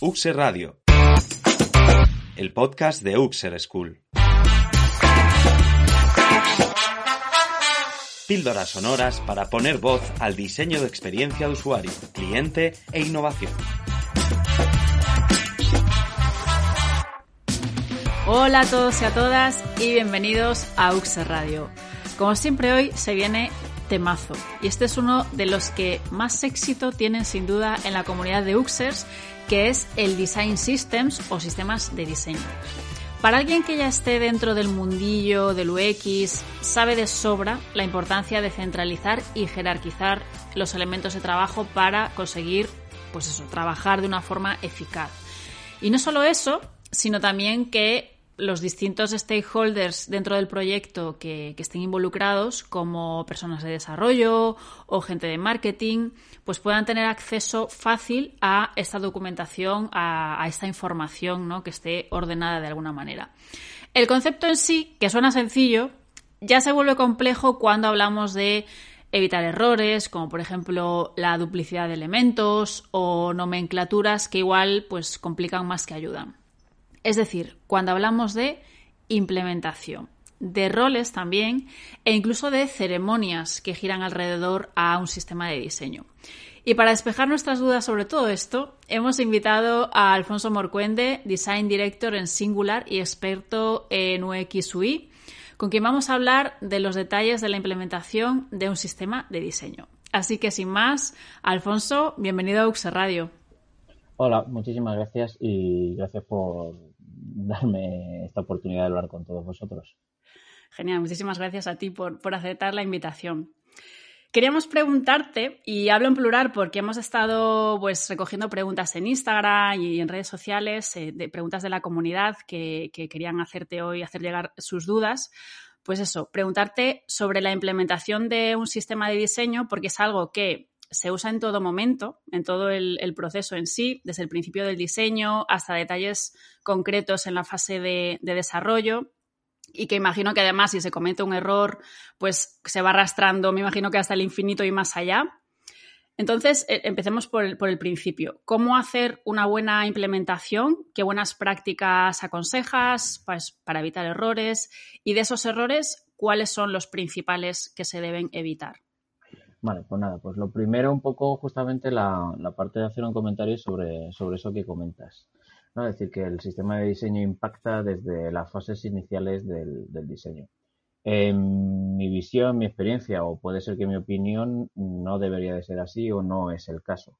Uxer Radio, el podcast de Uxer School. Píldoras sonoras para poner voz al diseño de experiencia de usuario, cliente e innovación. Hola a todos y a todas y bienvenidos a Uxer Radio. Como siempre hoy se viene temazo y este es uno de los que más éxito tienen sin duda en la comunidad de Uxers que es el Design Systems o sistemas de diseño. Para alguien que ya esté dentro del mundillo del UX, sabe de sobra la importancia de centralizar y jerarquizar los elementos de trabajo para conseguir, pues eso, trabajar de una forma eficaz. Y no solo eso, sino también que los distintos stakeholders dentro del proyecto que, estén involucrados, como personas de desarrollo o gente de marketing, pues puedan tener acceso fácil a esta documentación, a, esta información ¿no? que esté ordenada de alguna manera. El concepto en sí, que suena sencillo, ya se vuelve complejo cuando hablamos de evitar errores, como por ejemplo la duplicidad de elementos o nomenclaturas que igual pues complican más que ayudan. Es decir, cuando hablamos de implementación, de roles también e incluso de ceremonias que giran alrededor a un sistema de diseño. Y para despejar nuestras dudas sobre todo esto, hemos invitado a Alfonso Morcuende, Design Director en Singular y experto en UX UI, con quien vamos a hablar de los detalles de la implementación de un sistema de diseño. Así que sin más, Alfonso, bienvenido a UX Radio. Hola, muchísimas gracias y gracias por darme esta oportunidad de hablar con todos vosotros. Genial, muchísimas gracias a ti por, aceptar la invitación. Queríamos preguntarte, y hablo en plural porque hemos estado pues, recogiendo preguntas en Instagram y en redes sociales, eh, de preguntas de la comunidad que, querían hacerte hoy, hacer llegar sus dudas. Pues eso, preguntarte sobre la implementación de un sistema de diseño, porque es algo que se usa en todo momento, en todo el, proceso en sí, desde el principio del diseño hasta detalles concretos en la fase de, desarrollo y que imagino que además si se comete un error, pues se va arrastrando, me imagino que hasta el infinito y más allá. Entonces, e, empecemos por el, por el, principio. ¿Cómo hacer una buena implementación? ¿Qué buenas prácticas aconsejas pues, para evitar errores? Y de esos errores, ¿cuáles son los principales que se deben evitar? Vale, pues nada, pues lo primero un poco justamente la, la parte de hacer un comentario sobre, sobre eso que comentas. ¿no? Es decir, que el sistema de diseño impacta desde las fases iniciales del, del diseño. En mi visión, mi experiencia, o puede ser que mi opinión, no debería de ser así o no es el caso.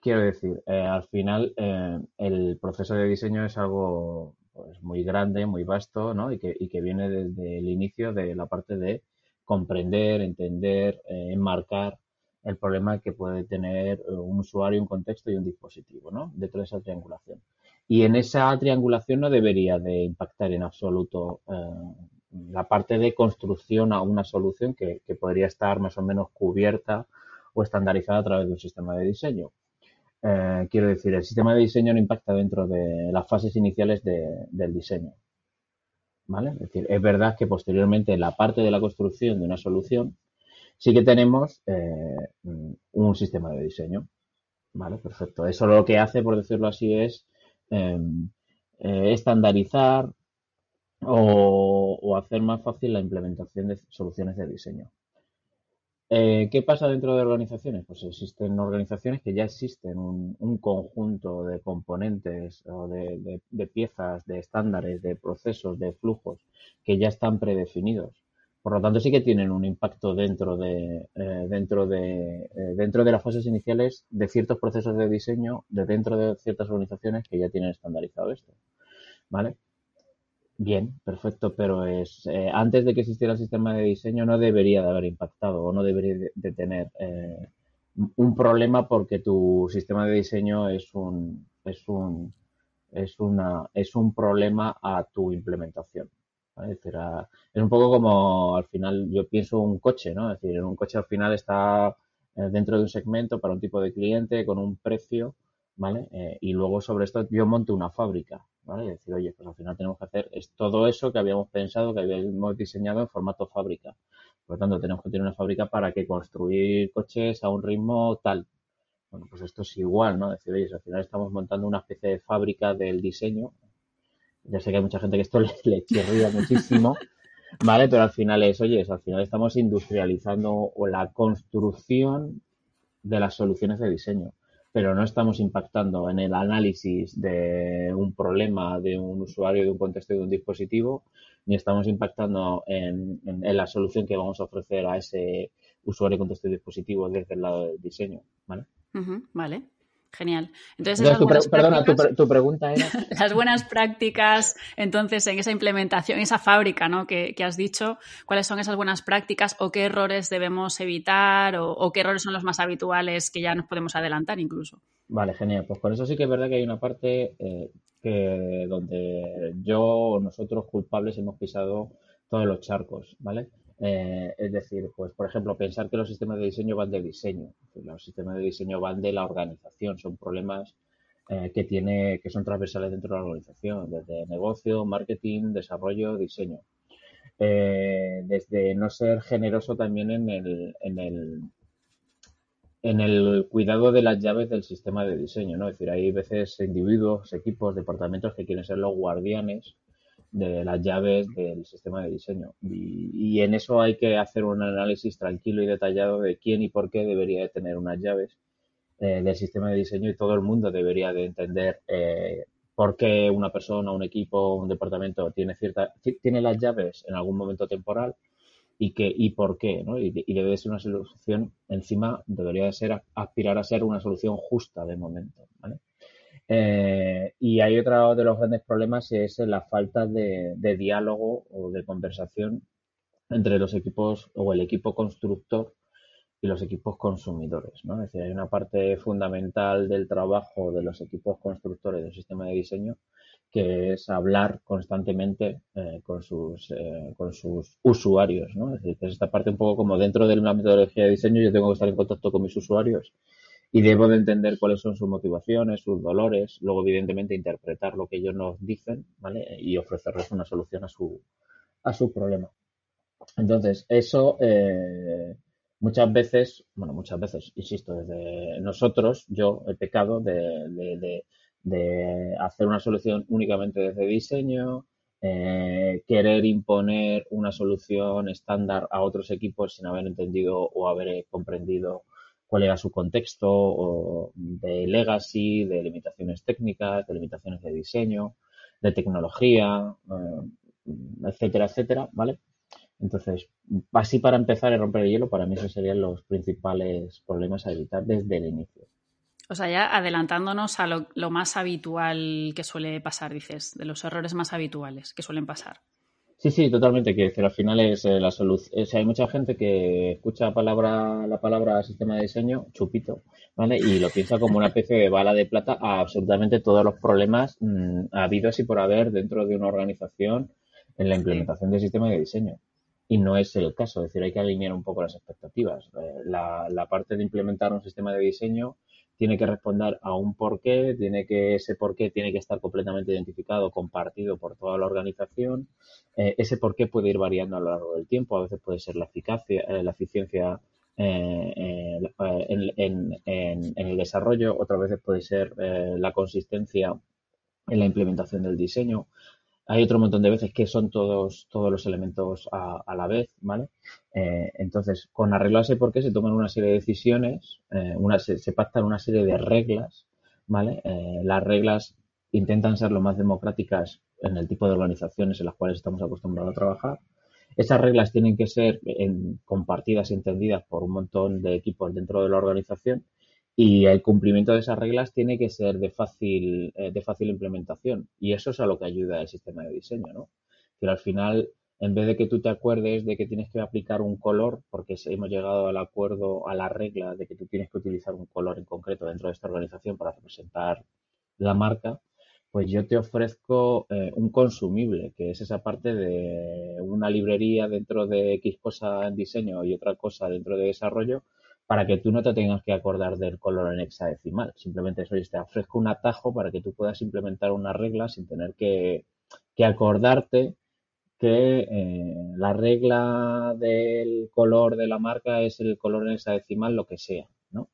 Quiero decir, eh, al final eh, el proceso de diseño es algo pues, muy grande, muy vasto, ¿no? Y que, y que viene desde el inicio de la parte de comprender, entender, eh, enmarcar el problema que puede tener eh, un usuario, un contexto y un dispositivo, ¿no? Dentro de esa triangulación. Y en esa triangulación no debería de impactar en absoluto eh, la parte de construcción a una solución que, podría estar más o menos cubierta o estandarizada a través de un sistema de diseño. quiero decir, el sistema de diseño no impacta dentro de las fases iniciales del diseño. Es decir, es verdad que posteriormente en la parte de la construcción de una solución sí que tenemos eh, un sistema de diseño, ¿vale? Perfecto. Eso lo que hace, por decirlo así, es em, eh, estandarizar o hacer más fácil la implementación de soluciones de diseño. Eh, ¿Qué pasa dentro de organizaciones? Pues existen organizaciones que ya existen un, conjunto de componentes o de, piezas, de estándares, de procesos, de flujos que ya están predefinidos. Por lo tanto, sí que tienen un impacto dentro de, eh, dentro de, eh, dentro de las fases iniciales de ciertos procesos de diseño, de dentro de ciertas organizaciones que ya tienen estandarizado esto. ¿Vale? Bien, perfecto, pero es eh, antes de que existiera el sistema de diseño no debería de haber impactado o no debería de, tener eh, un problema porque tu sistema de diseño es un, es un, es una, es un problema a tu implementación. Es decir, es un poco como al final yo pienso un coche, ¿no? Es decir, un coche al final está eh, dentro de un segmento para un tipo de cliente con un precio, ¿vale? Y luego sobre esto yo monto una fábrica, ¿vale? Y decir, oye, pues al final tenemos que hacer es todo eso que habíamos pensado, que habíamos diseñado en formato fábrica. Por lo tanto, tenemos que tener una fábrica para que construir coches a un ritmo tal. Bueno, pues esto es igual, ¿no? Decir, oye, al final estamos montando una especie de fábrica del diseño. Ya sé que hay mucha gente que esto le, le muchísimo, ¿vale? Pero al final es, oye, al final estamos industrializando la construcción de las soluciones de diseño, pero no estamos impactando en el análisis de un problema de un usuario, de un contexto de un dispositivo, ni estamos impactando en, la solución que vamos a ofrecer a ese usuario, contexto de dispositivo desde el lado del diseño, ¿vale? vale. Genial. Entonces, tu perdona, tu, pregunta era. Las buenas prácticas, entonces, en esa implementación, esa fábrica ¿no? que, has dicho, ¿cuáles son esas buenas prácticas o qué errores debemos evitar o, qué errores son los más habituales que ya nos podemos adelantar incluso? Vale, genial. Pues con eso sí que es verdad que hay una parte eh, que donde yo o nosotros culpables hemos pisado todos los charcos, ¿vale? Eh, es decir, pues por ejemplo, pensar que los sistemas de diseño van de diseño. Los sistemas de diseño van de la organización, son problemas eh, que tiene, que son transversales dentro de la organización, desde negocio, marketing, desarrollo, diseño. Eh, desde no ser generoso también en el, en el en el cuidado de las llaves del sistema de diseño, ¿no? Es decir, hay veces individuos, equipos, departamentos que quieren ser los guardianes de las llaves del sistema de diseño. Y, en eso hay que hacer un análisis tranquilo y detallado de quién y por qué debería de tener unas llaves eh, del sistema de diseño y todo el mundo debería de entender eh, por qué una persona, un equipo, un departamento tiene cierta tiene las llaves en algún momento temporal y que y por qué, ¿no? Y, y debe de ser una solución encima debería de ser aspirar a ser una solución justa de momento, ¿vale? Eh, y hay otro de los grandes problemas es la falta de, diálogo o de conversación entre los equipos o el equipo constructor y los equipos consumidores, ¿no? Es decir, hay una parte fundamental del trabajo de los equipos constructores del sistema de diseño que es hablar constantemente eh, con sus eh, con sus usuarios, ¿no? Es decir, que es esta parte un poco como dentro de una metodología de diseño yo tengo que estar en contacto con mis usuarios y debo de entender cuáles son sus motivaciones, sus dolores, luego evidentemente interpretar lo que ellos nos dicen, ¿vale? Y ofrecerles una solución a su, a su problema. Entonces, eso eh, muchas veces, bueno, muchas veces, insisto, desde nosotros, yo he pecado de, de, de, hacer una solución únicamente desde diseño, eh, querer imponer una solución estándar a otros equipos sin haber entendido o haber comprendido cuál era su contexto de legacy, de limitaciones técnicas, de limitaciones de diseño, de tecnología, eh, etcétera, etcétera, ¿vale? Entonces, así para empezar a romper el hielo, para mí esos serían los principales problemas a evitar desde el inicio. O sea, ya adelantándonos a lo, lo más habitual que suele pasar, dices, de los errores más habituales que suelen pasar. Sí, sí, totalmente. Que decir, al final es eh, la solución. hay mucha gente que escucha la palabra, la palabra sistema de diseño, chupito, ¿vale? Y lo piensa como una especie de bala de plata a absolutamente todos los problemas mm, habidos y por haber dentro de una organización en la implementación del sistema de diseño. Y no es el caso. Es decir, hay que alinear un poco las expectativas. Eh, la, la parte de implementar un sistema de diseño tiene que responder a un porqué, tiene que ese porqué tiene que estar completamente identificado, compartido por toda la organización. Eh, ese porqué puede ir variando a lo largo del tiempo, a veces puede ser la eficacia, eh, la eficiencia eh, en, el desarrollo, otras veces puede ser la consistencia en la implementación del diseño. Hay otro montón de veces que son todos, todos los elementos a, a la vez, ¿vale? Eh, entonces, con arreglarse por qué se toman una serie de decisiones, eh, una, se, pactan una serie de reglas, ¿vale? Eh, las reglas intentan ser lo más democráticas en el tipo de organizaciones en las cuales estamos acostumbrados a trabajar. Esas reglas tienen que ser compartidas y entendidas por un montón de equipos dentro de la organización y el cumplimiento de esas reglas tiene que ser de fácil, eh, de fácil implementación. Y eso es a lo que ayuda el sistema de diseño, ¿no? Pero al final, en vez de que tú te acuerdes de que tienes que aplicar un color, porque hemos llegado al acuerdo, a la regla de que tú tienes que utilizar un color en concreto dentro de esta organización para representar la marca, pues yo te ofrezco eh, un consumible, que es esa parte de una librería dentro de X cosa en diseño y otra cosa dentro de desarrollo, para que tú no te tengas que acordar del color en hexadecimal. Simplemente eso, te ofrezco un atajo para que tú puedas implementar una regla sin tener que, que acordarte que eh, la regla del color de la marca es el color en hexadecimal, lo que sea, ¿no?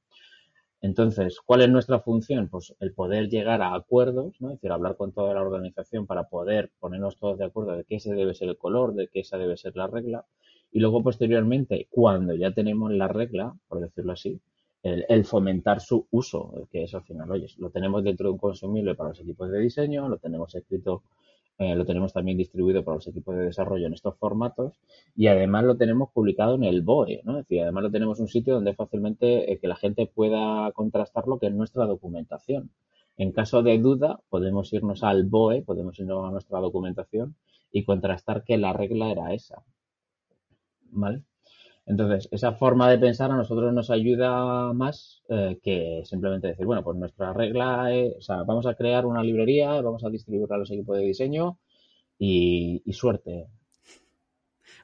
Entonces, ¿cuál es nuestra función? Pues el poder llegar a acuerdos, ¿no? Es decir, hablar con toda la organización para poder ponernos todos de acuerdo de qué ese debe ser el color, de qué esa debe ser la regla. Y luego, posteriormente, cuando ya tenemos la regla, por decirlo así, el, fomentar su uso, que es al final, oye, lo tenemos dentro de un consumible para los equipos de diseño, lo tenemos escrito eh, lo tenemos también distribuido para los equipos de desarrollo en estos formatos y además lo tenemos publicado en el BOE, ¿no? Es decir, además lo tenemos un sitio donde fácilmente eh, que la gente pueda contrastar lo que es nuestra documentación. En caso de duda, podemos irnos al BOE, podemos irnos a nuestra documentación y contrastar que la regla era esa. ¿Vale? Entonces, esa forma de pensar a nosotros nos ayuda más eh, que simplemente decir, bueno, pues nuestra regla es, o sea, vamos a crear una librería, vamos a distribuirla a los equipos de diseño y, suerte.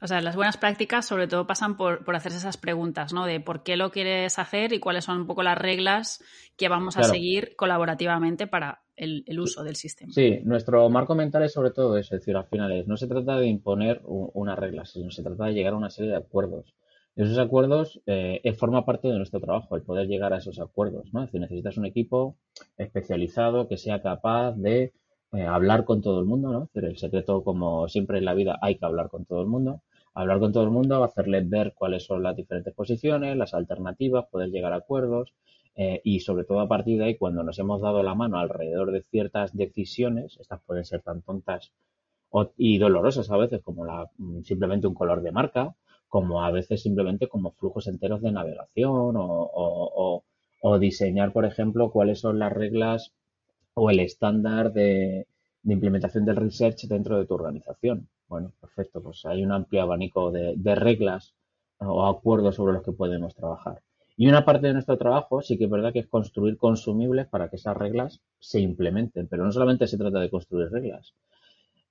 O sea, las buenas prácticas sobre todo pasan por, por, hacerse esas preguntas, ¿no? De por qué lo quieres hacer y cuáles son un poco las reglas que vamos a seguir colaborativamente para el, uso del sistema. Sí, nuestro marco mental es sobre todo eso, es decir, al final es, no se trata de imponer una regla, sino se trata de llegar a una serie de acuerdos. Esos acuerdos eh, forma parte de nuestro trabajo, el poder llegar a esos acuerdos, ¿no? Es decir, necesitas un equipo especializado que sea capaz de eh, hablar con todo el mundo, ¿no? el secreto, como siempre en la vida, hay que hablar con todo el mundo. Hablar con todo el mundo, hacerles ver cuáles son las diferentes posiciones, las alternativas, poder llegar a acuerdos eh, y sobre todo a partir de ahí, cuando nos hemos dado la mano alrededor de ciertas decisiones, estas pueden ser tan tontas y dolorosas a veces como la, mm, simplemente un color de marca como a veces simplemente como flujos enteros de navegación o, diseñar, por ejemplo, cuáles son las reglas o el estándar de, implementación del research dentro de tu organización. Bueno, perfecto, pues hay un amplio abanico de, reglas o acuerdos sobre los que podemos trabajar. Y una parte de nuestro trabajo sí que es verdad que es construir consumibles para que esas reglas se implementen, pero no solamente se trata de construir reglas,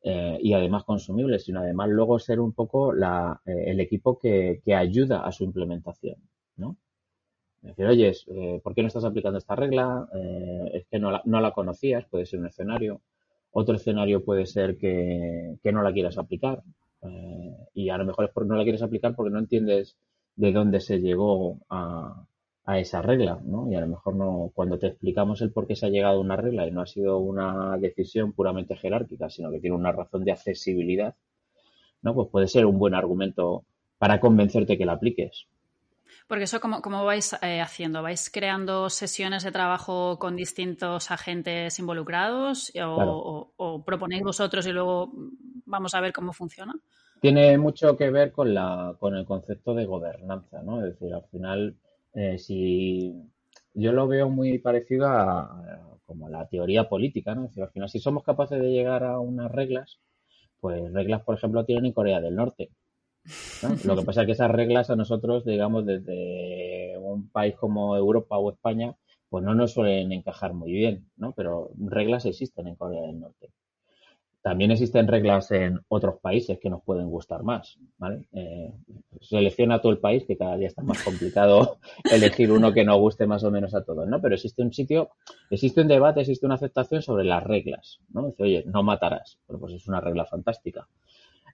eh, y además consumibles, sino además luego ser un poco la, eh, el equipo que, que, ayuda a su implementación, ¿no? Decir, oye, eh, ¿por qué no estás aplicando esta regla? es que no la, no la conocías, puede ser un escenario. Otro escenario puede ser que, que no la quieras aplicar. y a lo mejor es porque no la quieres aplicar porque no entiendes de dónde se llegó a, a esa regla, ¿no? Y a lo mejor no, cuando te explicamos el por qué se ha llegado a una regla y no ha sido una decisión puramente jerárquica, sino que tiene una razón de accesibilidad, ¿no? Pues puede ser un buen argumento para convencerte que la apliques. Porque eso, ¿cómo, cómo vais eh, haciendo? ¿Vais creando sesiones de trabajo con distintos agentes involucrados o, o, proponéis vosotros y luego vamos a ver cómo funciona? Tiene mucho que ver con, la, con el concepto de gobernanza, ¿no? Es decir, al final eh, si yo lo veo muy parecido a, como la teoría política, ¿no? al final, si somos capaces de llegar a unas reglas, pues reglas, por ejemplo, tienen en Corea del Norte. Lo que pasa es que esas reglas a nosotros, digamos, desde un país como Europa o España, pues no nos suelen encajar muy bien, ¿no? Pero reglas existen en Corea del Norte. También existen reglas en otros países que nos pueden gustar más, ¿vale? Eh, selecciona todo el país, que cada día está más complicado elegir uno que nos guste más o menos a todos, ¿no? Pero existe un sitio, existe un debate, existe una aceptación sobre las reglas, ¿no? Dice, oye, no matarás. Pero pues es una regla fantástica.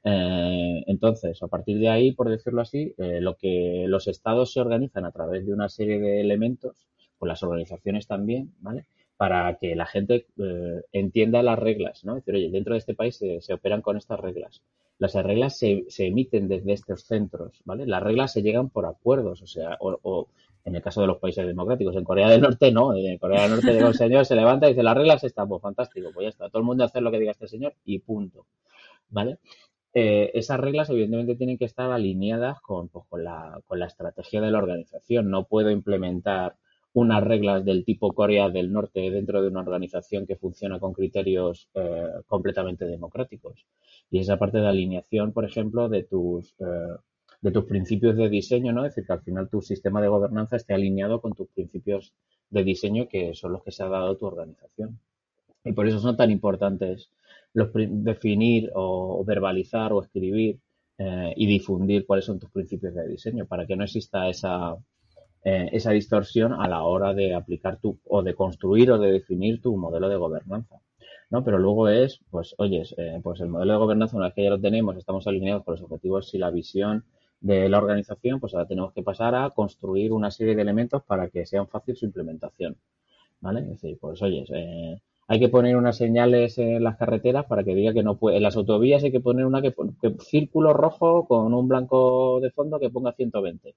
Eh, entonces, a partir de ahí, por decirlo así, eh, lo que los estados se organizan a través de una serie de elementos, pues las organizaciones también, ¿vale? Para que la gente eh, entienda las reglas, ¿no? decir, oye, dentro de este país se, operan con estas reglas. Las reglas se, se, emiten desde estos centros, ¿vale? Las reglas se llegan por acuerdos, o sea, o, en el caso de los países democráticos. En Corea del Norte no, en Corea del Norte el señor se levanta y dice, las reglas están, pues fantástico, pues ya está, todo el mundo hace lo que diga este señor y punto, ¿vale? Eh, esas reglas evidentemente tienen que estar alineadas con, pues, con, la, con la estrategia de la organización. No puedo implementar unas reglas del tipo Corea del Norte dentro de una organización que funciona con criterios eh, completamente democráticos. Y esa parte de alineación, por ejemplo, de tus, eh, de tus principios de diseño, ¿no? Es decir, que al final tu sistema de gobernanza esté alineado con tus principios de diseño que son los que se ha dado tu organización. Y por eso son tan importantes los definir o, verbalizar o escribir eh, y difundir cuáles son tus principios de diseño para que no exista esa, eh, esa distorsión a la hora de aplicar tu o de construir o de definir tu modelo de gobernanza. ¿no? Pero luego es, pues, oye, eh, pues el modelo de gobernanza, una vez que ya lo tenemos, estamos alineados con los objetivos y la visión de la organización, pues ahora tenemos que pasar a construir una serie de elementos para que sean fácil su implementación. ¿Vale? Es decir, pues oye, eh, hay que poner unas señales en las carreteras para que diga que no puede. En las autovías hay que poner una que, que círculo rojo con un blanco de fondo que ponga 120.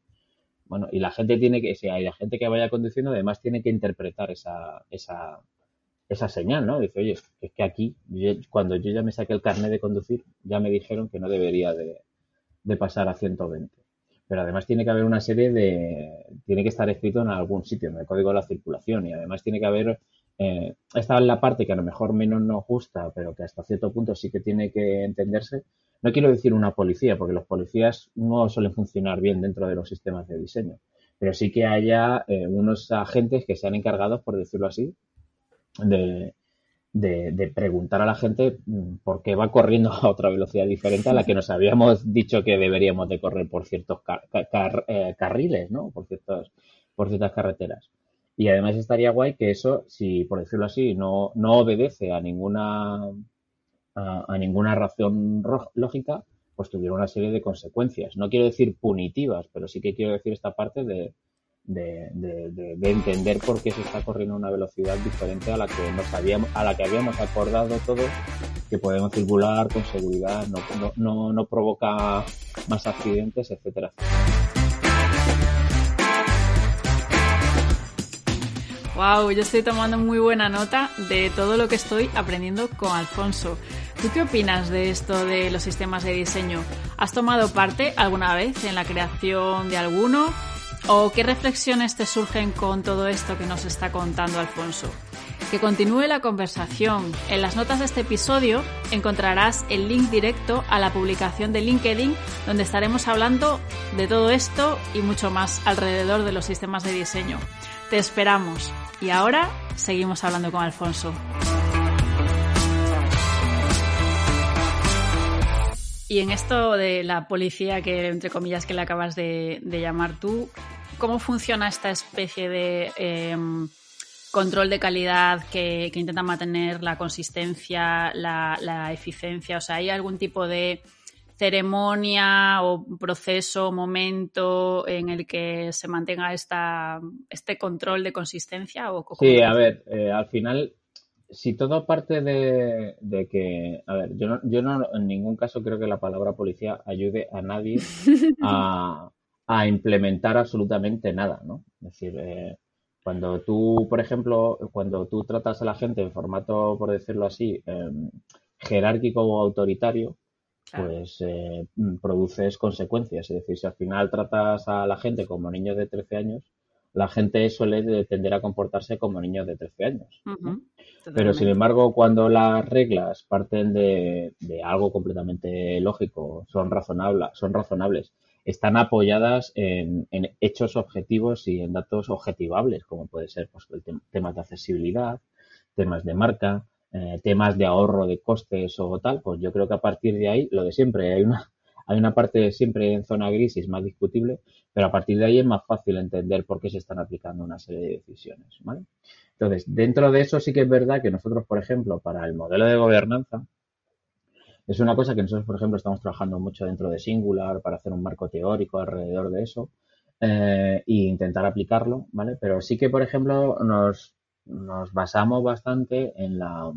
Bueno, y la gente tiene que, si hay la gente que vaya conduciendo, además tiene que interpretar esa, esa, esa señal, ¿no? Dice, oye, es que aquí, cuando yo ya me saqué el carnet de conducir, ya me dijeron que no debería de, de pasar a 120. Pero además tiene que haber una serie de, tiene que estar escrito en algún sitio, en el código de la circulación, y además tiene que haber, eh, esta es la parte que a lo mejor menos nos gusta, pero que hasta cierto punto sí que tiene que entenderse. No quiero decir una policía, porque los policías no suelen funcionar bien dentro de los sistemas de diseño, pero sí que haya eh, unos agentes que sean encargados, por decirlo así, de, de, preguntar a la gente mm, por qué va corriendo a otra velocidad diferente a la que nos habíamos dicho que deberíamos de correr por ciertos eh, carriles, ¿no? Por, ciertos, por ciertas carreteras. Y además estaría guay que eso, si por decirlo así, no, no obedece a ninguna, a, ninguna razón lógica, pues tuviera una serie de consecuencias. No quiero decir punitivas, pero sí que quiero decir esta parte de, de, de, entender por qué se está corriendo a una velocidad diferente a la que nos habíamos, a la que habíamos acordado todos que podemos circular con seguridad, no, no, no, provoca más accidentes, etcétera. Wow, yo estoy tomando muy buena nota de todo lo que estoy aprendiendo con Alfonso. ¿Tú qué opinas de esto de los sistemas de diseño? ¿Has tomado parte alguna vez en la creación de alguno? ¿O qué reflexiones te surgen con todo esto que nos está contando Alfonso? Que continúe la conversación. En las notas de este episodio encontrarás el link directo a la publicación de LinkedIn donde estaremos hablando de todo esto y mucho más alrededor de los sistemas de diseño. Te esperamos. Y ahora seguimos hablando con Alfonso. Y en esto de la policía, que entre comillas que le acabas de, llamar tú, ¿cómo funciona esta especie de em, control de calidad que, intenta mantener la consistencia, la, eficiencia? O sea, ¿hay algún tipo de ceremonia o proceso, momento en el que se mantenga esta, este control de consistencia? O, sí, a ver, eh, al final si todo parte de, que, a ver, yo no, yo no en ningún caso creo que la palabra policía ayude a nadie a, implementar absolutamente nada, ¿no? Es decir, eh, cuando tú, por ejemplo, cuando tú tratas a la gente en formato, por decirlo así, em, jerárquico o autoritario, pues eh, produces consecuencias. Es decir, si al final tratas a la gente como niños de 13 años, la gente suele tender a comportarse como niños de 13 años. Pero sin embargo, cuando las reglas parten de, algo completamente lógico, son razonables, son razonables están apoyadas en, hechos objetivos y en datos objetivables, como puede ser pues, el temas de accesibilidad, temas de marca, eh, temas de ahorro de costes o tal, pues yo creo que a partir de ahí, lo de siempre, hay una, hay una parte siempre en zona gris y es más discutible, pero a partir de ahí es más fácil entender por qué se están aplicando una serie de decisiones. Entonces, dentro de eso sí que es verdad que nosotros, por ejemplo, para el modelo de gobernanza, es una cosa que nosotros, por ejemplo, estamos trabajando mucho dentro de Singular para hacer un marco teórico alrededor de eso eh, e intentar aplicarlo, ¿vale? Pero sí que, por ejemplo, nos, basamos bastante en la,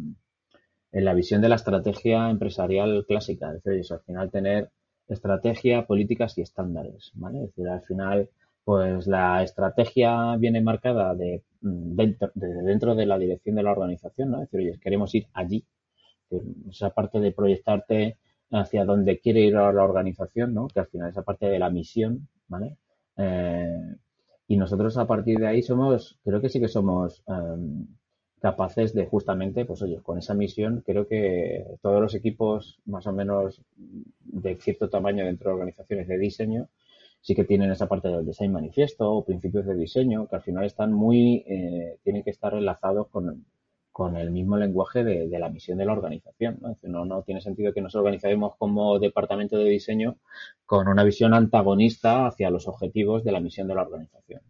en la visión de la estrategia empresarial clásica. Es decir, al final tener estrategia, políticas y estándares, ¿vale? Es decir, al final, pues la estrategia viene marcada de mm, dentro de, dentro de la dirección de la organización, ¿no? Es decir, oye, queremos ir allí. Esa parte de proyectarte hacia donde quiere ir la organización, ¿no? Que al final esa parte de la misión, ¿vale? Eh, Y nosotros a partir de ahí somos, creo que sí que somos em, capaces de justamente, pues oye, con esa misión, creo que todos los equipos más o menos de cierto tamaño dentro de organizaciones de diseño, sí que tienen esa parte del design manifiesto o principios de diseño que al final están muy, eh, tienen que estar enlazados con, con el mismo lenguaje de, la misión de la organización. ¿no? tiene sentido que nos organicemos como departamento de diseño con una visión antagonista hacia los objetivos de la misión de la organización.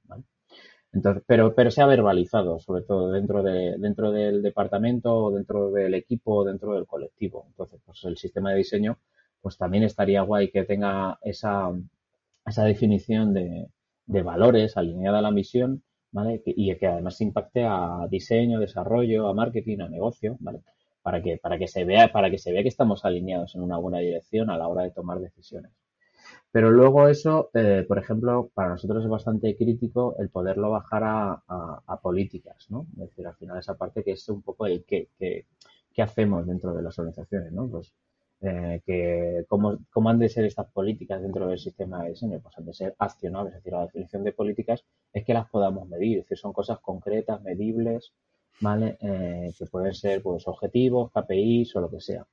Entonces, pero, pero se ha verbalizado, sobre todo dentro, de, dentro del departamento, dentro del equipo, dentro del colectivo. Entonces, pues el sistema de diseño, pues también estaría guay que tenga esa, esa definición de, de valores alineada a la misión ¿vale? Y que además impacte a diseño, desarrollo, a marketing, a negocio, ¿vale? Para que, para que se vea, para que se vea que estamos alineados en una buena dirección a la hora de tomar decisiones. Pero luego eso, eh, por ejemplo, para nosotros es bastante crítico el poderlo bajar a, políticas, ¿no? Es decir, al final esa parte que es un poco el qué, qué, qué hacemos dentro de las organizaciones, ¿no? Pues eh, que cómo, cómo, han de ser estas políticas dentro del sistema de diseño, pues han de ser accionables, es decir, la definición de políticas es que las podamos medir, es decir, son cosas concretas, medibles, ¿vale? Eh, que pueden ser pues objetivos, KPIs o lo que sea.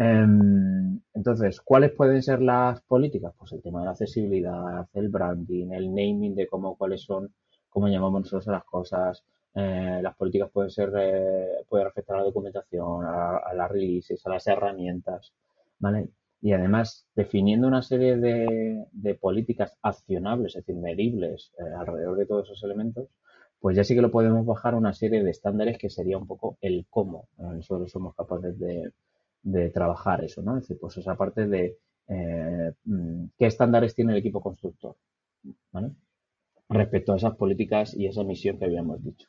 Em, entonces, ¿cuáles pueden ser las políticas? Pues el tema de la accesibilidad, el branding, el naming de cómo, cuáles son, cómo llamamos nosotros a las cosas, eh, las políticas pueden ser, eh, pueden afectar a la documentación, a, las releases, a las herramientas, ¿vale? Y además, definiendo una serie de, políticas accionables, es decir, medibles eh, alrededor de todos esos elementos, pues ya sí que lo podemos bajar a una serie de estándares que sería un poco el cómo nosotros somos capaces de, de trabajar eso, ¿no? Es decir, pues esa parte de mm, qué estándares tiene el equipo constructor, ¿vale? Respecto a esas políticas y esa misión que habíamos dicho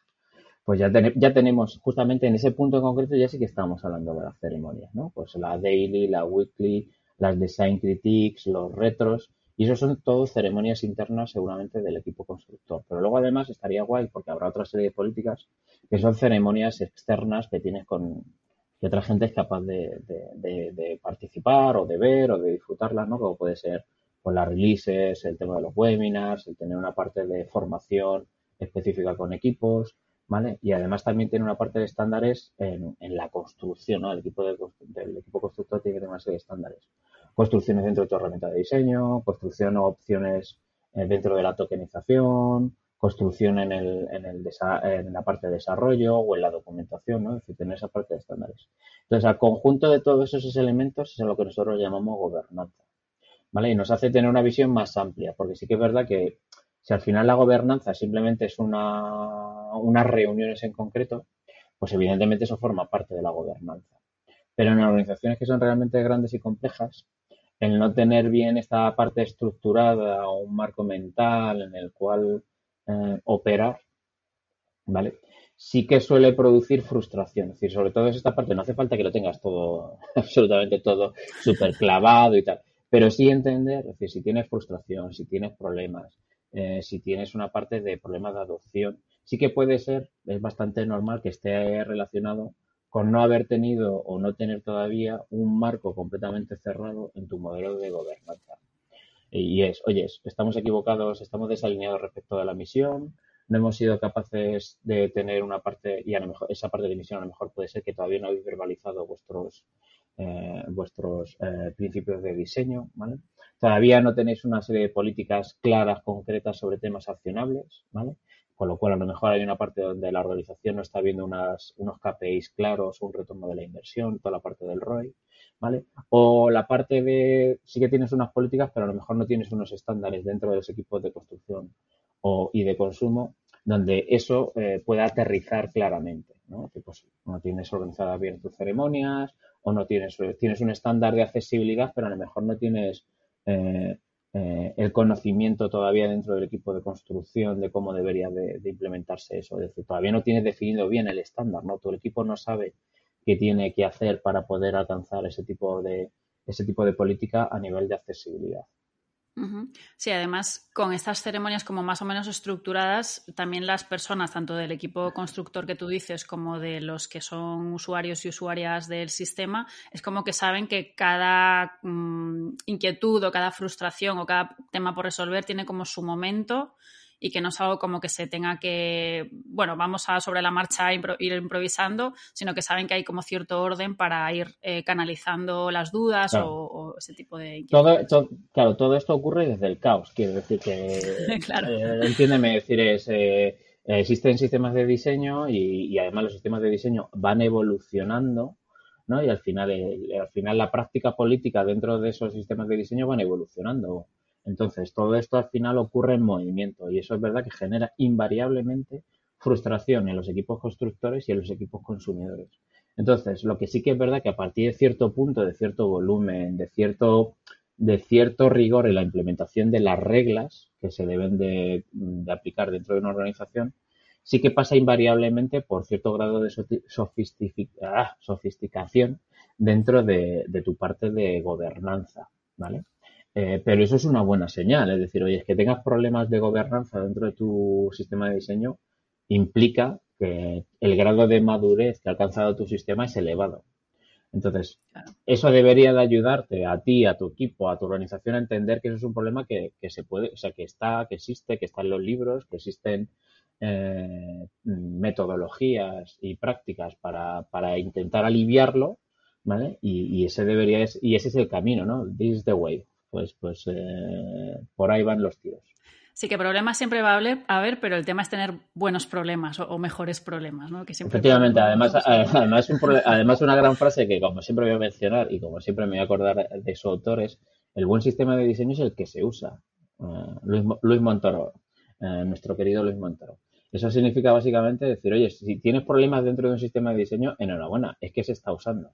pues ya, ya tenemos justamente en ese punto en concreto ya sí que estamos hablando de las ceremonias, ¿no? Pues la daily, la weekly, las design critiques, los retros, y eso son todos ceremonias internas seguramente del equipo constructor. Pero luego además estaría guay porque habrá otra serie de políticas que son ceremonias externas que tienes con que otra gente es capaz de, de, participar o de ver o de disfrutarlas, ¿no? Como puede ser con las releases, el tema de los webinars, el tener una parte de formación específica con equipos, ¿vale? Y además también tiene una parte de estándares en, la construcción, ¿no? El equipo del equipo constructor tiene que tener una serie de estándares. Construcciones dentro de tu herramienta de diseño, construcción o opciones eh, dentro de la tokenización, construcción en, el, en, el en la parte de desarrollo o en la documentación, ¿no? Es decir, tener esa parte de estándares. Entonces, al conjunto de todos esos elementos es lo que nosotros llamamos gobernanza, ¿vale? Y nos hace tener una visión más amplia, porque sí que es verdad que si al final la gobernanza simplemente es una, unas reuniones en concreto, pues evidentemente eso forma parte de la gobernanza. Pero en organizaciones que son realmente grandes y complejas, el no tener bien esta parte estructurada o un marco mental en el cual eh, operar, ¿vale? Sí que suele producir frustración. Es decir, sobre todo es esta parte, no hace falta que lo tengas todo, absolutamente todo súper clavado y tal. Pero sí entender, es decir, si tienes frustración, si tienes problemas, eh, si tienes una parte de problemas de adopción. Sí que puede ser, es bastante normal que esté relacionado con no haber tenido o no tener todavía un marco completamente cerrado en tu modelo de gobernanza. Y es, oye, estamos equivocados, estamos desalineados respecto a la misión, no hemos sido capaces de tener una parte, y a lo mejor esa parte de misión a lo mejor puede ser que todavía no habéis verbalizado vuestros, eh, vuestros eh, principios de diseño, ¿vale? Todavía no tenéis una serie de políticas claras, concretas sobre temas accionables, ¿vale? Con lo cual, a lo mejor hay una parte donde la organización no está viendo unas, unos KPIs claros, un retorno de la inversión, toda la parte del ROI, ¿vale? O la parte de, sí que tienes unas políticas, pero a lo mejor no tienes unos estándares dentro de los equipos de construcción o, y de consumo donde eso eh, pueda aterrizar claramente, ¿no? Que pues no tienes organizadas bien tus ceremonias o no tienes, tienes un estándar de accesibilidad, pero a lo mejor no tienes eh, eh, el conocimiento todavía dentro del equipo de construcción de cómo debería de, implementarse eso. Es decir, todavía no tienes definido bien el estándar, ¿no? Todo el equipo no sabe qué tiene que hacer para poder alcanzar ese tipo de, ese tipo de política a nivel de accesibilidad. Sí, además, con estas ceremonias como más o menos estructuradas, también las personas, tanto del equipo constructor que tú dices como de los que son usuarios y usuarias del sistema, es como que saben que cada mm, inquietud o cada frustración o cada tema por resolver tiene como su momento y que no es algo como que se tenga que, bueno, vamos a sobre la marcha ir improvisando, sino que saben que hay como cierto orden para ir eh, canalizando las dudas o, ese tipo de... Todo, claro, todo esto ocurre desde el caos, quiero decir que... claro. Eh, entiéndeme, decir, es... Eh, existen sistemas de diseño y, además los sistemas de diseño van evolucionando ¿no? y al final, al final la práctica política dentro de esos sistemas de diseño van evolucionando. Entonces, todo esto al final ocurre en movimiento y eso es verdad que genera invariablemente frustración en los equipos constructores y en los equipos consumidores. Entonces, lo que sí que es verdad que a partir de cierto punto, de cierto volumen, de cierto, de cierto rigor en la implementación de las reglas que se deben de, aplicar dentro de una organización, sí que pasa invariablemente por cierto grado de ah, sofisticación dentro de, de tu parte de gobernanza, ¿vale? Eh, pero eso es una buena señal, es decir, oye, es que tengas problemas de gobernanza dentro de tu sistema de diseño implica que el grado de madurez que ha alcanzado tu sistema es elevado. Entonces, eso debería de ayudarte a ti, a tu equipo, a tu organización a entender que eso es un problema que, se puede, o sea, que está, que existe, que está en los libros, que existen eh, metodologías y prácticas para, para intentar aliviarlo, ¿vale? Y, ese debería y ese es el camino, ¿no? This is the way pues, pues eh, por ahí van los tiros. Sí, que problemas siempre va a haber, pero el tema es tener buenos problemas o, mejores problemas, ¿no? Que Efectivamente, además, además, además una gran frase que como siempre voy a mencionar y como siempre me voy a acordar de su autor es el buen sistema de diseño es el que se usa. Eh, Luis, Luis, Montoro, eh, nuestro querido Luis Montoro. Eso significa básicamente decir, oye, si tienes problemas dentro de un sistema de diseño, enhorabuena, es que se está usando.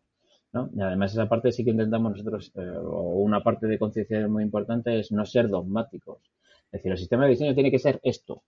Y además esa parte sí que intentamos nosotros, eh, o una parte de conciencia muy importante es no ser dogmáticos. Es decir, el sistema de diseño tiene que ser esto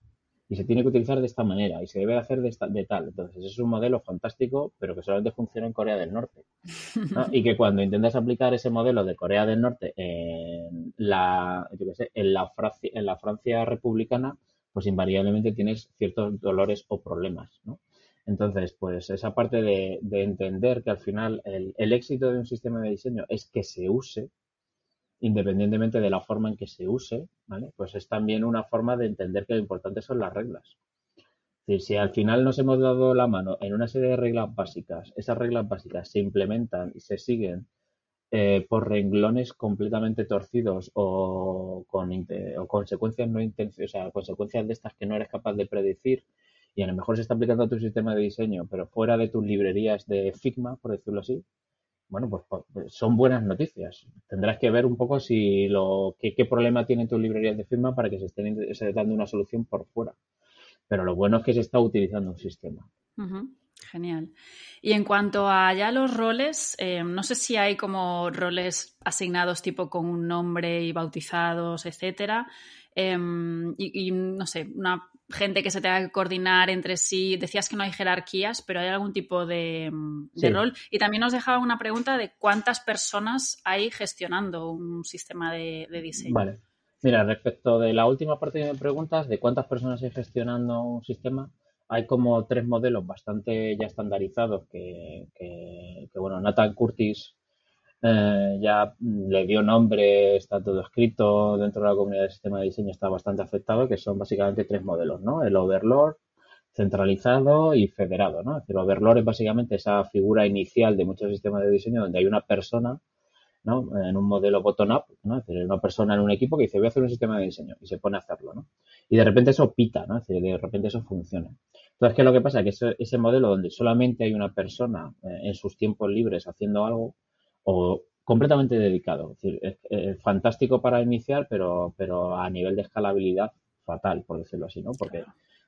y se tiene que utilizar de esta manera y se debe hacer de, esta, de tal. Entonces es un modelo fantástico, pero que solamente funciona en Corea del Norte. y que cuando intentas aplicar ese modelo de Corea del Norte en la, en la, Francia, en la Francia republicana, pues invariablemente tienes ciertos dolores o problemas. ¿no? Entonces, pues esa parte de, entender que al final el, éxito de un sistema de diseño es que se use, independientemente de la forma en que se use, ¿vale? Pues es también una forma de entender que lo importante son las reglas. Si al final nos hemos dado la mano en una serie de reglas básicas, esas reglas básicas se implementan y se siguen eh, por renglones completamente torcidos o con consecuencias no o sea, consecuencias de estas que no eres capaz de predecir y a lo mejor se está aplicando a tu sistema de diseño, pero fuera de tus librerías de Figma, por decirlo así, bueno, pues, pues, pues son buenas noticias. Tendrás que ver un poco si lo qué, problema tienen tus librerías de Figma para que se estén dando una solución por fuera. Pero lo bueno es que se está utilizando un sistema. Genial. Y en cuanto a ya los roles, eh, no sé si hay como roles asignados tipo con un nombre y bautizados, etcétera. Em, y, no sé, una gente que se tenga que coordinar entre sí. Decías que no hay jerarquías, pero hay algún tipo de, rol. Y también nos dejaba una pregunta de cuántas personas hay gestionando un sistema de, diseño. Vale. Mira, respecto de la última parte de preguntas, de cuántas personas hay gestionando un sistema, hay como tres modelos bastante ya estandarizados que, que bueno, Nathan Curtis eh, ya le dio nombre, está todo escrito dentro de la comunidad del sistema de diseño, está bastante afectado, que son básicamente tres modelos, ¿no? El Overlord, centralizado y federado, ¿no? El Overlord es básicamente esa figura inicial de muchos sistemas de diseño donde hay una persona, ¿no? En un modelo bottom-up, ¿no? Es decir, una persona en un equipo que dice, voy a hacer un sistema de diseño y se pone a hacerlo, ¿no? Y de repente eso pita, ¿no? Es decir, de repente eso funciona. Entonces, ¿qué es lo que pasa? Que ese, ese modelo donde solamente hay una persona eh, en sus tiempos libres haciendo algo, o completamente dedicado. Es decir, es, fantástico para iniciar, pero, pero a nivel de escalabilidad fatal, por decirlo así, ¿no? Porque,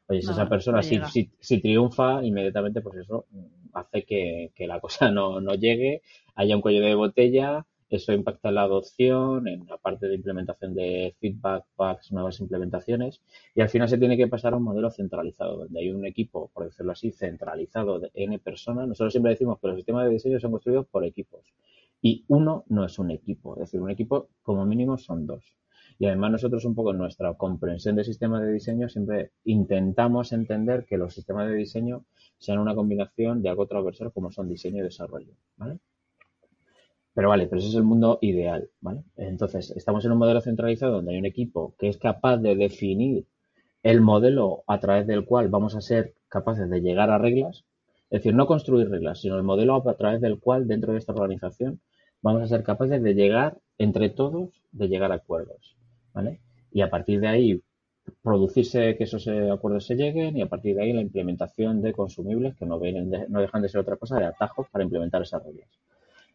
oye, si esa persona si, si, triunfa, inmediatamente, pues eso hace que, la cosa no, no, llegue, haya un cuello de botella, eso impacta en la adopción, en la parte de implementación de feedback, packs, nuevas implementaciones, y al final se tiene que pasar a un modelo centralizado, donde hay un equipo, por decirlo así, centralizado de N personas. Nosotros siempre decimos que los sistemas de diseño son construidos por equipos. Y uno no es un equipo, es decir, un equipo como mínimo son dos. Y además nosotros un poco en nuestra comprensión de sistemas de diseño siempre intentamos entender que los sistemas de diseño sean una combinación de algo transversal como son diseño y desarrollo, ¿vale? Pero vale, pero ese es el mundo ideal, ¿vale? Entonces, estamos en un modelo centralizado donde hay un equipo que es capaz de definir el modelo a través del cual vamos a ser capaces de llegar a reglas, es decir, no construir reglas, sino el modelo a través del cual dentro de esta organización vamos a ser capaces de llegar entre todos, de llegar a acuerdos, ¿vale? Y a partir de ahí producirse que esos acuerdos se lleguen y a partir de ahí la implementación de consumibles que no, no dejan de ser otra cosa de atajos para implementar esas reglas,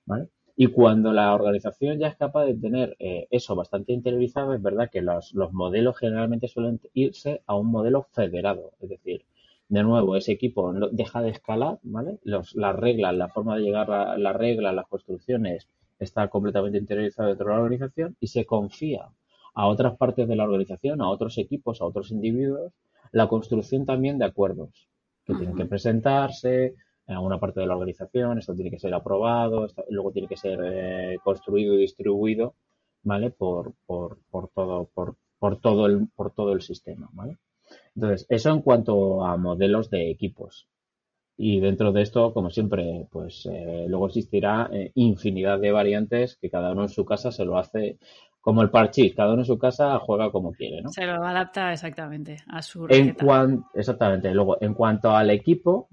¿vale? Y cuando la organización ya es capaz de tener eh, eso bastante interiorizado, es verdad que los, modelos generalmente suelen irse a un modelo federado. Es decir, de nuevo, ese equipo deja de escalar, ¿vale? Los, las reglas, la forma de llegar a las reglas, las construcciones, está completamente interiorizado dentro de la organización y se confía a otras partes de la organización, a otros equipos, a otros individuos, la construcción también de acuerdos que tienen que presentarse, en alguna parte de la organización, esto tiene que ser aprobado, luego tiene que ser eh, construido y distribuido, ¿vale? Por, por, por, todo, por, por, todo el, por todo el sistema, ¿vale? Entonces, eso en cuanto a modelos de equipos. Y dentro de esto, como siempre, pues eh, luego existirá eh, infinidad de variantes que cada uno en su casa se lo hace como el parchís, cada uno en su casa juega como quiere, ¿no? Se lo adapta exactamente a su en Exactamente. Luego, en cuanto al equipo,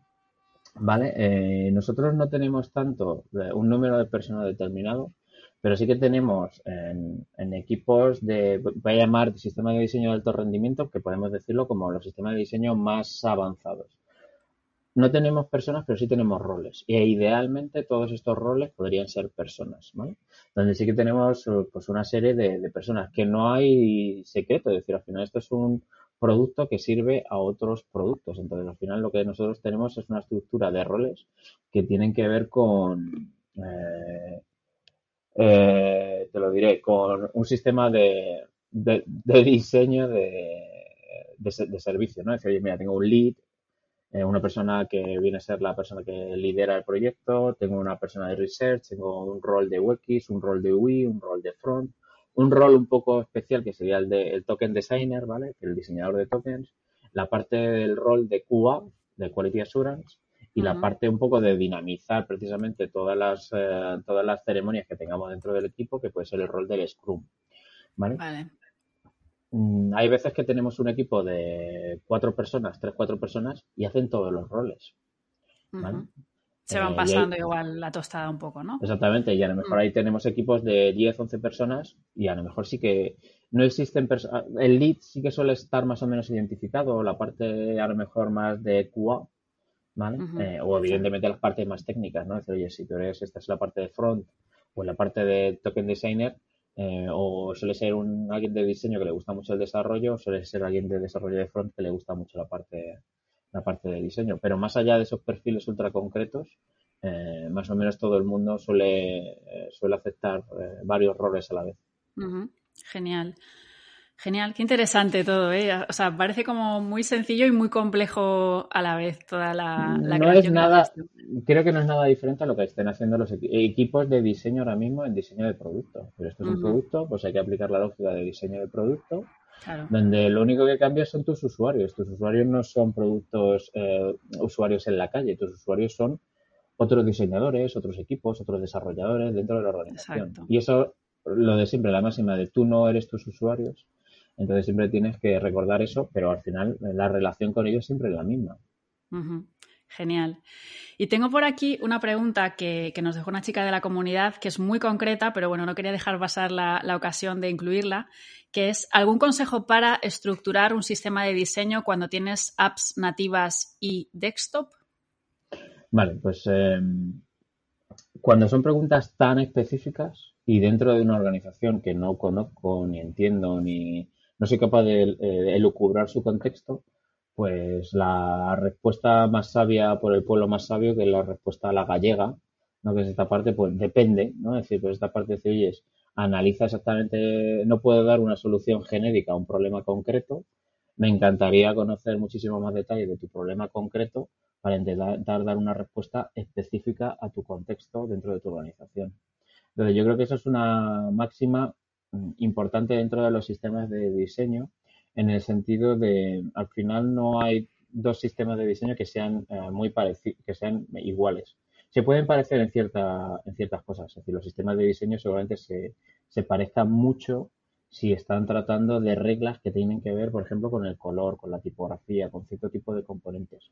¿vale? Eh, nosotros no tenemos tanto un número de personas determinado, pero sí que tenemos en, equipos de, voy a llamar sistema de diseño de alto rendimiento, que podemos decirlo como los sistemas de diseño más avanzados. No tenemos personas, pero sí tenemos roles. Y idealmente todos estos roles podrían ser personas, ¿vale? Donde sí que tenemos pues una serie de, de personas que no hay secreto, es decir, al final esto es un, producto que sirve a otros productos. Entonces, al final lo que nosotros tenemos es una estructura de roles que tienen que ver con, eh, eh, te lo diré, con un sistema de, de, diseño de, de, servicio, ¿no? Es decir, oye, mira, tengo un lead, eh, una persona que viene a ser la persona que lidera el proyecto, tengo una persona de research, tengo un rol de UX, un rol de UI, un rol de front, un rol un poco especial que sería el de token designer, ¿vale? El diseñador de tokens, la parte del rol de QA, de Quality Assurance, y la parte un poco de dinamizar precisamente todas las, eh, todas las ceremonias que tengamos dentro del equipo, que puede ser el rol del Scrum, ¿vale? Mm, hay veces que tenemos un equipo de cuatro personas, tres, cuatro personas, y hacen todos los roles, ¿vale? Se van eh, pasando igual la tostada un poco, ¿no? Exactamente, y a lo mejor mm. ahí tenemos equipos de 10, 11 personas y a lo mejor sí que no existen personas. El lead sí que suele estar más o menos identificado, la parte a lo mejor más de QA, ¿vale? Eh, o evidentemente las partes más técnicas, ¿no? Decir, oye, si tú eres, esta es la parte de front o la parte de token designer, eh, o suele ser un, alguien de diseño que le gusta mucho el desarrollo, o suele ser alguien de desarrollo de front que le gusta mucho la parte la parte de diseño. Pero más allá de esos perfiles ultra concretos, eh, más o menos todo el mundo suele, eh, suele aceptar eh, varios roles a la vez. Genial. Genial, qué interesante todo, ¿eh? O sea, parece como muy sencillo y muy complejo a la vez toda la, la no es nada, creo que no es nada diferente a lo que estén haciendo los equipos de diseño ahora mismo en diseño de producto. Pero esto es un producto, pues hay que aplicar la lógica de diseño de producto donde lo único que cambia son tus usuarios. Tus usuarios no son productos, eh, usuarios en la calle, tus usuarios son otros diseñadores, otros equipos, otros desarrolladores dentro de la organización. Y eso, lo de siempre, la máxima de tú no eres tus usuarios, entonces siempre tienes que recordar eso, pero al final la relación con ellos siempre es la misma. Genial. Y tengo por aquí una pregunta que, nos dejó una chica de la comunidad que es muy concreta, pero bueno, no quería dejar pasar la, ocasión de incluirla, que es ¿algún consejo para estructurar un sistema de diseño cuando tienes apps nativas y desktop? Vale, pues em, cuando son preguntas tan específicas y dentro de una organización que no conozco, ni entiendo, ni no soy capaz de eh, elucubrar su contexto, pues la respuesta más sabia por el pueblo más sabio que la respuesta a la gallega, ¿no? Que es esta parte, pues depende, ¿no? Es decir, pues esta parte de oye, analiza exactamente, no puedo dar una solución genérica a un problema concreto. Me encantaría conocer muchísimo más detalles de tu problema concreto para intentar dar una respuesta específica a tu contexto dentro de tu organización. Entonces, yo creo que eso es una máxima importante dentro de los sistemas de diseño en el sentido de, al final no hay dos sistemas de diseño que sean eh, muy parecidos, que sean iguales. Se pueden parecer en, cierta, en ciertas cosas, es decir, los sistemas de diseño seguramente se, se parezcan mucho si están tratando de reglas que tienen que ver, por ejemplo, con el color, con la tipografía, con cierto tipo de componentes.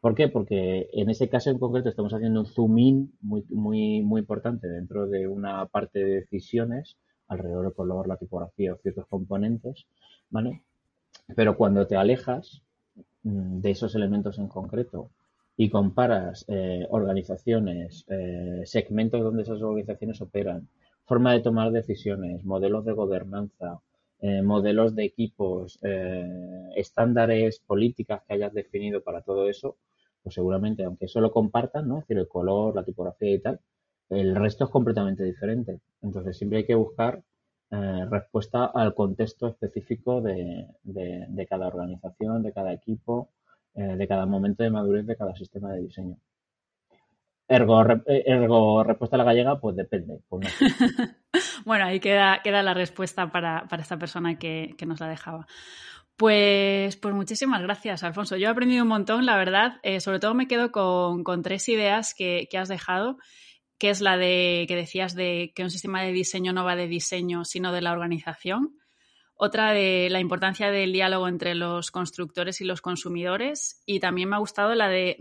¿Por qué? Porque en ese caso en concreto estamos haciendo un zoom in muy, muy, muy importante dentro de una parte de decisiones alrededor del color, la tipografía o ciertos componentes, ¿vale? Pero cuando te alejas mm, de esos elementos en concreto y comparas eh, organizaciones, eh, segmentos donde esas organizaciones operan, forma de tomar decisiones, modelos de gobernanza, eh, modelos de equipos, estándares, políticas que hayas definido para todo eso, pues seguramente, aunque eso lo compartan, ¿no? Es decir, el color, la tipografía y tal, el resto es completamente diferente. Entonces siempre hay que buscar eh, respuesta al contexto específico de, de, cada organización, de cada equipo, eh, de cada momento de madurez de cada sistema de diseño. Ergo, eh, ergo respuesta a la gallega, pues depende. Pues bueno, ahí queda, queda la respuesta para, para esta persona que, que, nos la dejaba. Pues, pues muchísimas gracias, Alfonso. Yo he aprendido un montón, la verdad. Eh, sobre todo me quedo con, con tres ideas que, que, has dejado, que es la de que decías de que un sistema de diseño no va de diseño, sino de la organización. Otra de la importancia del diálogo entre los constructores y los consumidores. Y también me ha gustado la de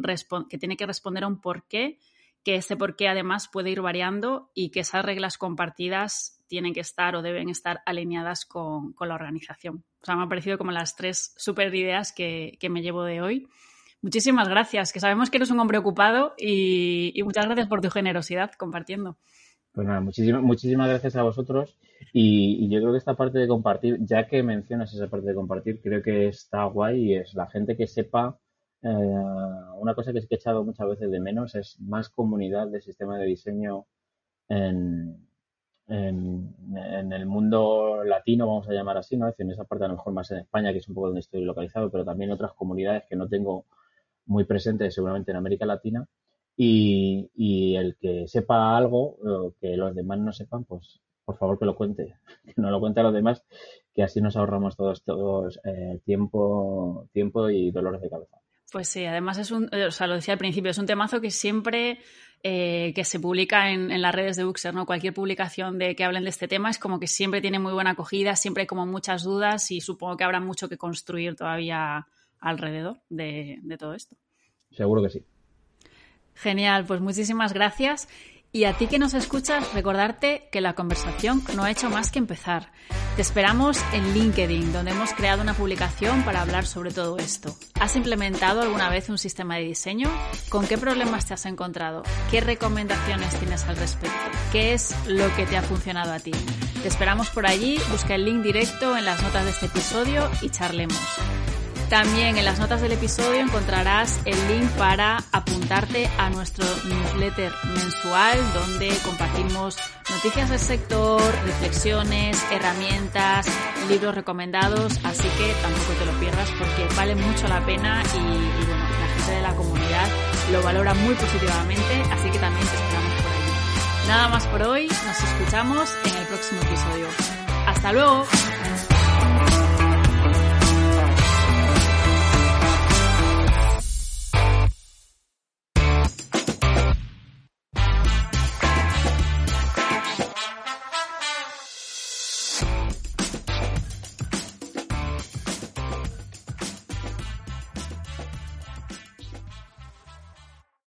que tiene que responder a un porqué, que ese porqué además puede ir variando y que esas reglas compartidas tienen que estar o deben estar alineadas con, la organización. O sea, me han parecido como las tres super ideas que, me llevo de hoy. Muchísimas gracias, que sabemos que eres un hombre ocupado y, muchas gracias por tu generosidad compartiendo. Pues nada, muchísimas, muchísimas gracias a vosotros y, yo creo que esta parte de compartir, ya que mencionas esa parte de compartir, creo que está guay y es la gente que sepa, eh, una cosa que he echado muchas veces de menos es más comunidad de sistema de diseño en, en, el mundo latino, vamos a llamar así, ¿no? en esa parte a lo mejor más en España, que es un poco donde estoy localizado, pero también otras comunidades que no tengo muy presentes seguramente en América Latina. Y, y el que sepa algo, que los demás no sepan, pues por favor que lo cuente, que no lo cuente a los demás, que así nos ahorramos todos, todos eh, tiempo, tiempo y dolores de cabeza. Pues sí, además es un, o sea, lo decía al principio, es un temazo que siempre eh, que se publica en, las redes de Uxer, ¿no? Cualquier publicación de que hablen de este tema es como que siempre tiene muy buena acogida, siempre hay como muchas dudas y supongo que habrá mucho que construir todavía alrededor de todo esto. Seguro que sí. Genial, pues muchísimas gracias. Y a ti que nos escuchas, recordarte que la conversación no ha hecho más que empezar. Te esperamos en LinkedIn, donde hemos creado una publicación para hablar sobre todo esto. ¿Has implementado alguna vez un sistema de diseño? ¿Con qué problemas te has encontrado? ¿Qué recomendaciones tienes al respecto? ¿Qué es lo que te ha funcionado a ti? Te esperamos por allí, busca el link directo en las notas de este episodio y charlemos. También en las notas del episodio encontrarás el link para apuntarte a nuestro newsletter mensual donde compartimos noticias del sector, reflexiones, herramientas, libros recomendados, así que tampoco te lo pierdas porque vale mucho la pena y, bueno, la gente de la comunidad lo valora muy positivamente, así que también te esperamos por allí. Nada más por hoy, nos escuchamos en el próximo episodio. ¡Hasta luego!